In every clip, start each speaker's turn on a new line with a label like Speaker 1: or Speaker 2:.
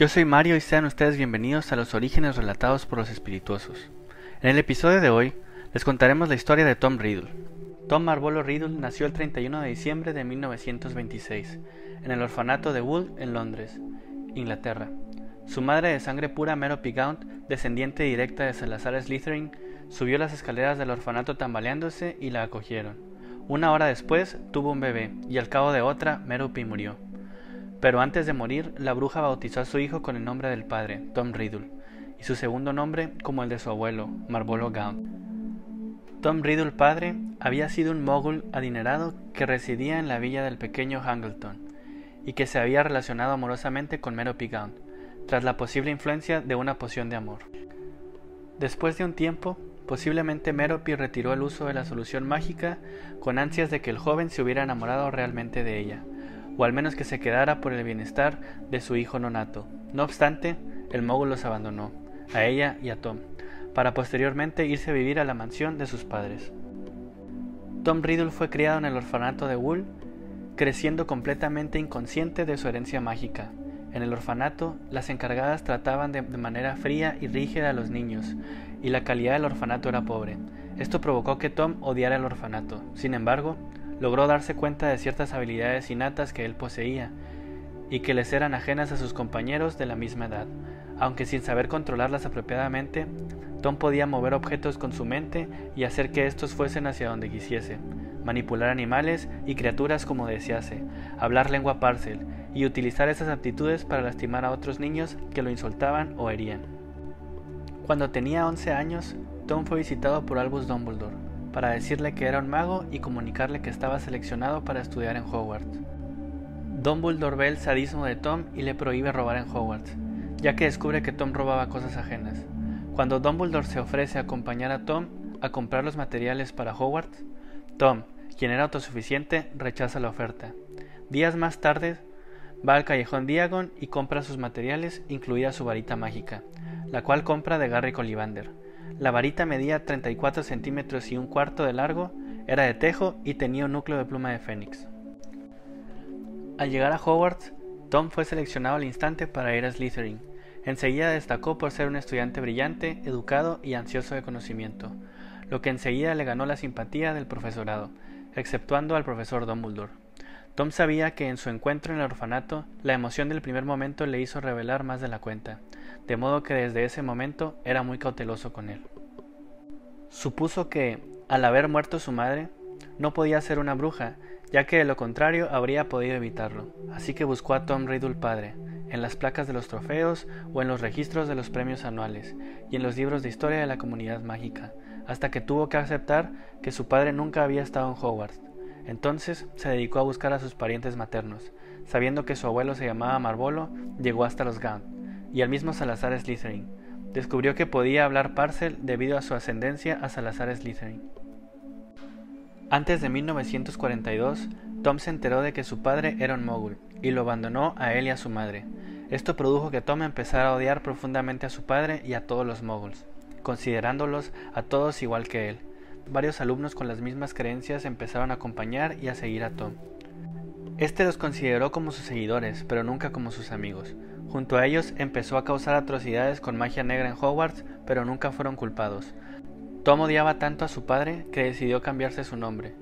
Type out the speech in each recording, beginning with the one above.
Speaker 1: Yo soy Mario y sean ustedes bienvenidos a los orígenes relatados por los espirituosos. En el episodio de hoy les contaremos la historia de Tom Riddle. Tom Marvolo Riddle nació el 31 de diciembre de 1926 en el orfanato de Wool en Londres, Inglaterra. Su madre de sangre pura, Merope Gaunt, descendiente directa de Salazar Slytherin, subió las escaleras del orfanato tambaleándose y la acogieron. Una hora después tuvo un bebé y al cabo de otra Merope murió. Pero antes de morir, la bruja bautizó a su hijo con el nombre del padre, Tom Riddle, y su segundo nombre como el de su abuelo, Marvolo Gaunt. Tom Riddle padre había sido un mogul adinerado que residía en la villa del pequeño Hangleton y que se había relacionado amorosamente con Merope Gaunt, tras la posible influencia de una poción de amor. Después de un tiempo, posiblemente Merope retiró el uso de la solución mágica con ansias de que el joven se hubiera enamorado realmente de ella, o al menos que se quedara por el bienestar de su hijo nonato. No obstante, el mogul los abandonó, a ella y a Tom, para posteriormente irse a vivir a la mansión de sus padres. Tom Riddle fue criado en el orfanato de Wool, creciendo completamente inconsciente de su herencia mágica. En el orfanato, las encargadas trataban de, de, manera fría y rígida a los niños, y la calidad del orfanato era pobre. Esto provocó que Tom odiara el orfanato. Sin embargo, logró darse cuenta de ciertas habilidades innatas que él poseía y que les eran ajenas a sus compañeros de la misma edad. Aunque sin saber controlarlas apropiadamente, Tom podía mover objetos con su mente y hacer que estos fuesen hacia donde quisiese, manipular animales y criaturas como desease, hablar lengua parcel y utilizar esas aptitudes para lastimar a otros niños que lo insultaban o herían. Cuando tenía 11 años, Tom fue visitado por Albus Dumbledore, para decirle que era un mago y comunicarle que estaba seleccionado para estudiar en Hogwarts. Dumbledore ve el sadismo de Tom y le prohíbe robar en Hogwarts, ya que descubre que Tom robaba cosas ajenas. Cuando Dumbledore se ofrece a acompañar a Tom a comprar los materiales para Hogwarts, Tom, quien era autosuficiente, rechaza la oferta. Días más tarde, va al callejón Diagon y compra sus materiales, incluida su varita mágica, la cual compra de Garry Collivander. La varita medía 34 centímetros y un cuarto de largo, era de tejo y tenía un núcleo de pluma de fénix. Al llegar a Hogwarts, Tom fue seleccionado al instante para ir a Slytherin. Enseguida destacó por ser un estudiante brillante, educado y ansioso de conocimiento, lo que enseguida le ganó la simpatía del profesorado, exceptuando al profesor Dumbledore. Tom sabía que en su encuentro en el orfanato, la emoción del primer momento le hizo revelar más de la cuenta, de modo que desde ese momento era muy cauteloso con él. Supuso que, al haber muerto su madre, no podía ser una bruja, ya que de lo contrario habría podido evitarlo, así que buscó a Tom Riddle padre, en las placas de los trofeos o en los registros de los premios anuales y en los libros de historia de la comunidad mágica, hasta que tuvo que aceptar que su padre nunca había estado en Hogwarts. Entonces se dedicó a buscar a sus parientes maternos. Sabiendo que su abuelo se llamaba Marvolo, llegó hasta los Gaunt y al mismo Salazar Slytherin. Descubrió que podía hablar Parcel debido a su ascendencia a Salazar Slytherin. Antes de 1942, Tom se enteró de que su padre era un mogul y lo abandonó a él y a su madre. Esto produjo que Tom empezara a odiar profundamente a su padre y a todos los moguls, considerándolos a todos igual que él. Varios alumnos con las mismas creencias empezaron a acompañar y a seguir a Tom. Este los consideró como sus seguidores, pero nunca como sus amigos. Junto a ellos empezó a causar atrocidades con magia negra en Hogwarts, pero nunca fueron culpados. Tom odiaba tanto a su padre que decidió cambiarse su nombre,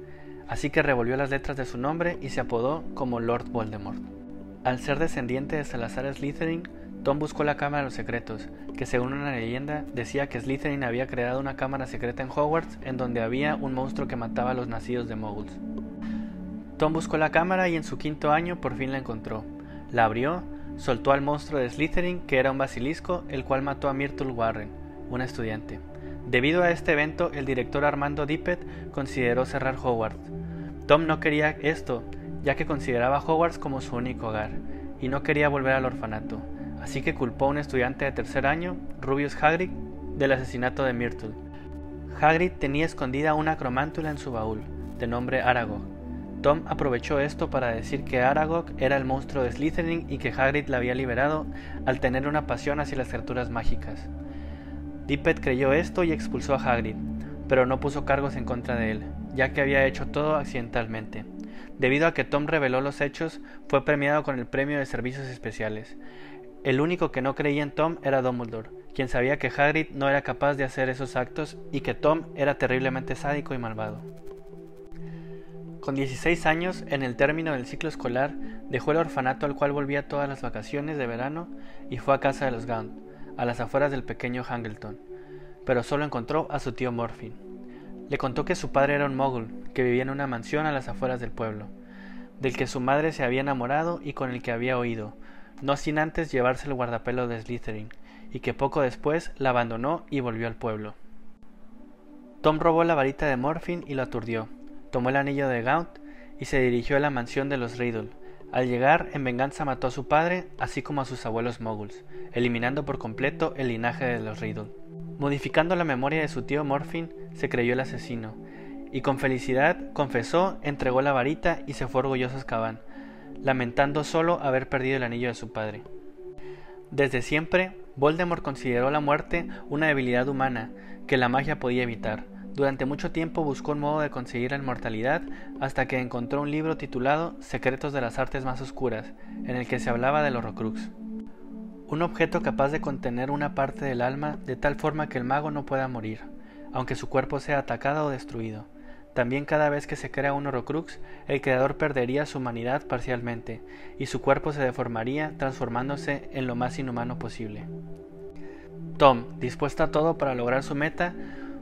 Speaker 1: así que revolvió las letras de su nombre y se apodó como Lord Voldemort. Al ser descendiente de Salazar Slytherin, Tom buscó la Cámara de los Secretos, que según una leyenda decía que Slytherin había creado una cámara secreta en Hogwarts en donde había un monstruo que mataba a los nacidos de moguls. Tom buscó la cámara y en su quinto año por fin la encontró. La abrió, soltó al monstruo de Slytherin, que era un basilisco, el cual mató a Myrtle Warren, una estudiante. Debido a este evento, el director Armando Dippet consideró cerrar Hogwarts. Tom no quería esto, ya que consideraba Hogwarts como su único hogar, y no quería volver al orfanato, así que culpó a un estudiante de tercer año, Rubius Hagrid, del asesinato de Myrtle. Hagrid tenía escondida una cromántula en su baúl, de nombre Aragog. Tom aprovechó esto para decir que Aragog era el monstruo de Slytherin y que Hagrid la había liberado al tener una pasión hacia las criaturas mágicas. Dippet creyó esto y expulsó a Hagrid, pero no puso cargos en contra de él, ya que había hecho todo accidentalmente. Debido a que Tom reveló los hechos, fue premiado con el Premio de Servicios Especiales. El único que no creía en Tom era Dumbledore, quien sabía que Hagrid no era capaz de hacer esos actos y que Tom era terriblemente sádico y malvado. Con 16 años, en el término del ciclo escolar, dejó el orfanato al cual volvía todas las vacaciones de verano y fue a casa de los Gaunt, a las afueras del pequeño Hangleton, pero solo encontró a su tío Morphin. Le contó que su padre era un mogul, que vivía en una mansión a las afueras del pueblo, del que su madre se había enamorado y con el que había oído, no sin antes llevarse el guardapelo de Slytherin, y que poco después la abandonó y volvió al pueblo. Tom robó la varita de Morphin y lo aturdió, tomó el anillo de Gaunt y se dirigió a la mansión de los Riddle. Al llegar, en venganza mató a su padre, así como a sus abuelos moguls, eliminando por completo el linaje de los Riddle. Modificando la memoria de su tío Morphin, se creyó el asesino, y con felicidad confesó, entregó la varita y se fue orgulloso a Azkaban, lamentando solo haber perdido el anillo de su padre. Desde siempre, Voldemort consideró la muerte una debilidad humana que la magia podía evitar, durante mucho tiempo buscó un modo de conseguir la inmortalidad hasta que encontró un libro titulado Secretos de las Artes Más Oscuras, en el que se hablaba del Horrocrux. Un objeto capaz de contener una parte del alma de tal forma que el mago no pueda morir, aunque su cuerpo sea atacado o destruido. También cada vez que se crea un Horrocrux, el creador perdería su humanidad parcialmente, y su cuerpo se deformaría transformándose en lo más inhumano posible. Tom, dispuesto a todo para lograr su meta,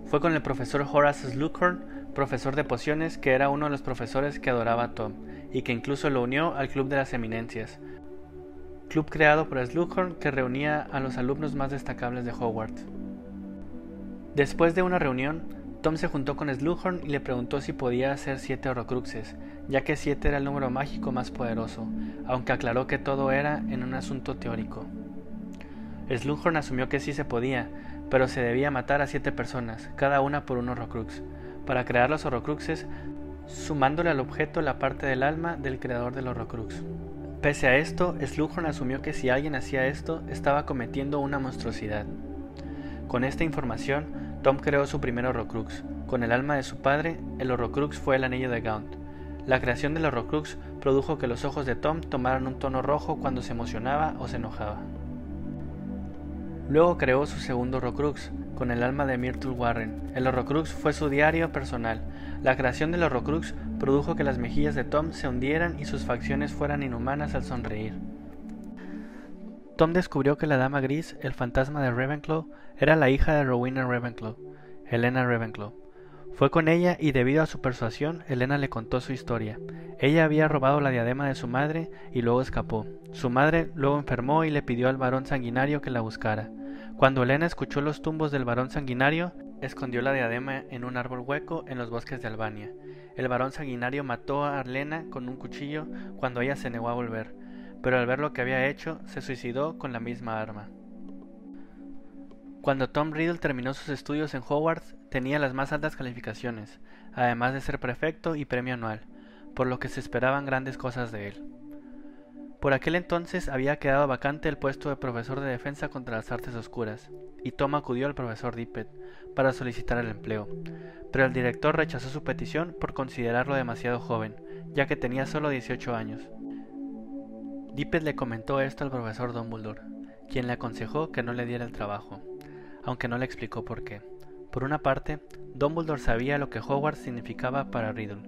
Speaker 1: fue con el profesor Horace Slughorn, profesor de pociones, que era uno de los profesores que adoraba a Tom, y que incluso lo unió al Club de las Eminencias, club creado por Slughorn que reunía a los alumnos más destacables de Hogwarts. Después de una reunión, Tom se juntó con Slughorn y le preguntó si podía hacer siete Horrocruxes, ya que siete era el número mágico más poderoso, aunque aclaró que todo era en un asunto teórico. Slughorn asumió que sí se podía, pero se debía matar a siete personas, cada una por un horrocrux, para crear los horrocruxes, sumándole al objeto la parte del alma del creador del horrocrux. Pese a esto, Slughorn asumió que si alguien hacía esto, estaba cometiendo una monstruosidad. Con esta información, Tom creó su primer horrocrux. Con el alma de su padre, el horrocrux fue el anillo de Gaunt. La creación del horrocrux produjo que los ojos de Tom tomaran un tono rojo cuando se emocionaba o se enojaba. Luego creó su segundo Horrocrux, con el alma de Myrtle Warren. El Horrocrux fue su diario personal. La creación del Horrocrux produjo que las mejillas de Tom se hundieran y sus facciones fueran inhumanas al sonreír. Tom descubrió que la Dama Gris, el fantasma de Ravenclaw, era la hija de Rowena Ravenclaw, Helena Ravenclaw. Fue con ella y debido a su persuasión, Helena le contó su historia. Ella había robado la diadema de su madre y luego escapó. Su madre luego enfermó y le pidió al varón sanguinario que la buscara. Cuando Helena escuchó los tumbos del varón sanguinario, escondió la diadema en un árbol hueco en los bosques de Albania. El varón sanguinario mató a Arlena con un cuchillo cuando ella se negó a volver, pero al ver lo que había hecho, se suicidó con la misma arma. Cuando Tom Riddle terminó sus estudios en Hogwarts, tenía las más altas calificaciones, además de ser prefecto y premio anual, por lo que se esperaban grandes cosas de él. Por aquel entonces había quedado vacante el puesto de profesor de defensa contra las artes oscuras, y Tom acudió al profesor Dippet para solicitar el empleo, pero el director rechazó su petición por considerarlo demasiado joven, ya que tenía solo 18 años. Dippet le comentó esto al profesor Dumbledore, quien le aconsejó que no le diera el trabajo, aunque no le explicó por qué. Por una parte, Dumbledore sabía lo que Hogwarts significaba para Riddle,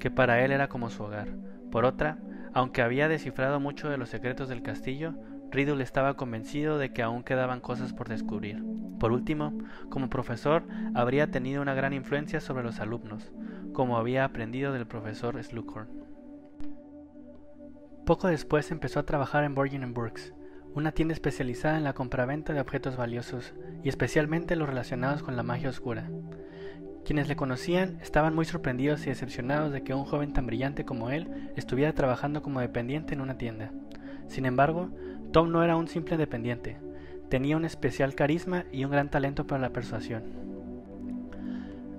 Speaker 1: que para él era como su hogar. Por otra, aunque había descifrado mucho de los secretos del castillo, Riddle estaba convencido de que aún quedaban cosas por descubrir. Por último, como profesor, habría tenido una gran influencia sobre los alumnos, como había aprendido del profesor Slughorn. Poco después empezó a trabajar en Borgin Burks, una tienda especializada en la compraventa de objetos valiosos y especialmente los relacionados con la magia oscura. Quienes le conocían estaban muy sorprendidos y decepcionados de que un joven tan brillante como él estuviera trabajando como dependiente en una tienda. Sin embargo, Tom no era un simple dependiente, tenía un especial carisma y un gran talento para la persuasión.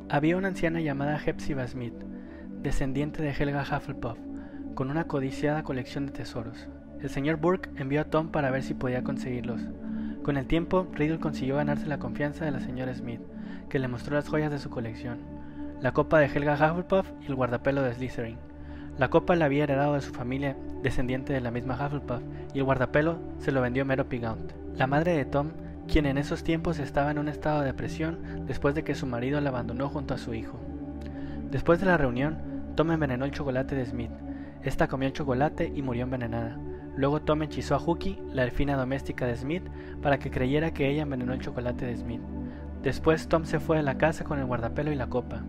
Speaker 1: Había una anciana llamada Hepzibah Smith, descendiente de Helga Hufflepuff, con una codiciada colección de tesoros. El señor Burke envió a Tom para ver si podía conseguirlos. Con el tiempo, Riddle consiguió ganarse la confianza de la señora Smith, que le mostró las joyas de su colección, la copa de Helga Hufflepuff y el guardapelo de Slytherin. La copa la había heredado de su familia, descendiente de la misma Hufflepuff, y el guardapelo se lo vendió Merope Gaunt, la madre de Tom, quien en esos tiempos estaba en un estado de depresión después de que su marido la abandonó junto a su hijo. Después de la reunión, Tom envenenó el chocolate de Smith. Esta comió el chocolate y murió envenenada. Luego Tom hechizó a Hookie, la elfina doméstica de Smith, para que creyera que ella envenenó el chocolate de Smith. Después Tom se fue de la casa con el guardapelo y la copa.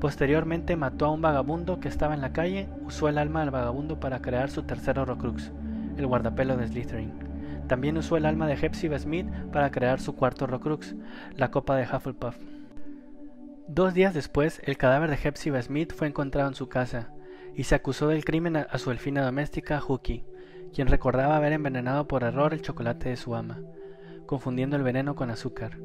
Speaker 1: Posteriormente mató a un vagabundo que estaba en la calle, usó el alma del vagabundo para crear su tercer Horrocrux, el guardapelo de Slytherin. También usó el alma de Hepzibah Smith para crear su cuarto Horrocrux, la copa de Hufflepuff. Dos días después, el cadáver de Hepzibah Smith fue encontrado en su casa, y se acusó del crimen a su elfina doméstica, Hookie quien recordaba haber envenenado por error el chocolate de su ama, confundiendo el veneno con azúcar.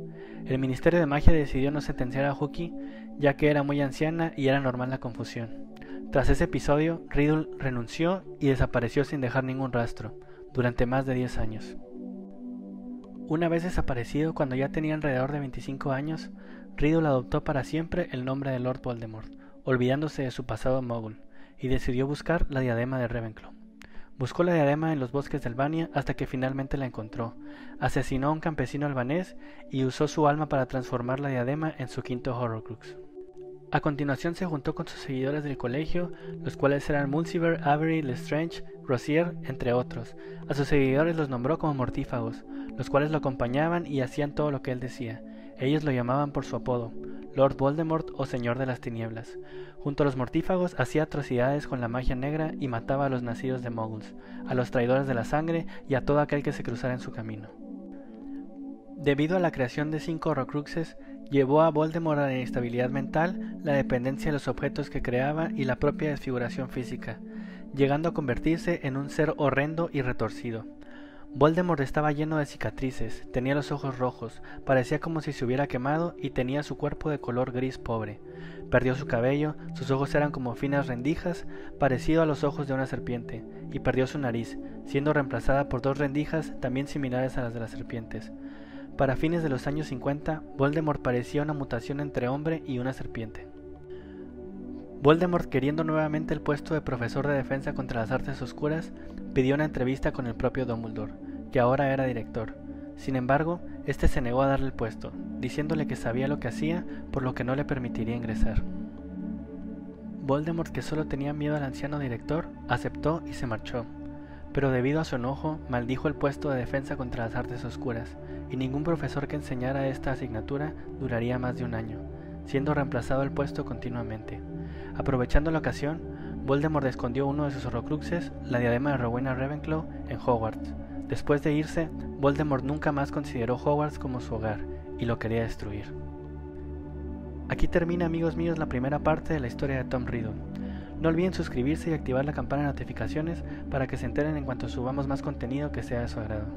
Speaker 1: El Ministerio de Magia decidió no sentenciar a Hookie, ya que era muy anciana y era normal la confusión. Tras ese episodio, Riddle renunció y desapareció sin dejar ningún rastro, durante más de 10 años. Una vez desaparecido cuando ya tenía alrededor de 25 años, Riddle adoptó para siempre el nombre de Lord Voldemort, olvidándose de su pasado mogul, y decidió buscar la diadema de Ravenclaw. Buscó la diadema en los bosques de Albania hasta que finalmente la encontró. Asesinó a un campesino albanés y usó su alma para transformar la diadema en su quinto Horrocrux. A continuación se juntó con sus seguidores del colegio, los cuales eran Mulciver, Avery, Lestrange, Rosier, entre otros. A sus seguidores los nombró como mortífagos, los cuales lo acompañaban y hacían todo lo que él decía. Ellos lo llamaban por su apodo, Lord Voldemort o Señor de las Tinieblas. Junto a los mortífagos hacía atrocidades con la magia negra y mataba a los nacidos de moguls, a los traidores de la sangre y a todo aquel que se cruzara en su camino. Debido a la creación de cinco Horrocruxes, llevó a Voldemort a la inestabilidad mental, la dependencia de los objetos que creaba y la propia desfiguración física, llegando a convertirse en un ser horrendo y retorcido. Voldemort estaba lleno de cicatrices, tenía los ojos rojos, parecía como si se hubiera quemado y tenía su cuerpo de color gris pobre. Perdió su cabello, sus ojos eran como finas rendijas, parecido a los ojos de una serpiente, y perdió su nariz, siendo reemplazada por dos rendijas también similares a las de las serpientes. Para fines de los años 50, Voldemort parecía una mutación entre hombre y una serpiente. Voldemort, queriendo nuevamente el puesto de profesor de defensa contra las artes oscuras, pidió una entrevista con el propio Dumbledore, que ahora era director. Sin embargo, este se negó a darle el puesto, diciéndole que sabía lo que hacía, por lo que no le permitiría ingresar. Voldemort, que solo tenía miedo al anciano director, aceptó y se marchó. Pero debido a su enojo, maldijo el puesto de defensa contra las artes oscuras, y ningún profesor que enseñara esta asignatura duraría más de un año, siendo reemplazado el puesto continuamente. Aprovechando la ocasión, Voldemort escondió uno de sus horrocruxes, la diadema de Rowena Ravenclaw, en Hogwarts. Después de irse, Voldemort nunca más consideró Hogwarts como su hogar y lo quería destruir. Aquí termina, amigos míos, la primera parte de la historia de Tom Riddle. No olviden suscribirse y activar la campana de notificaciones para que se enteren en cuanto subamos más contenido que sea de su agrado.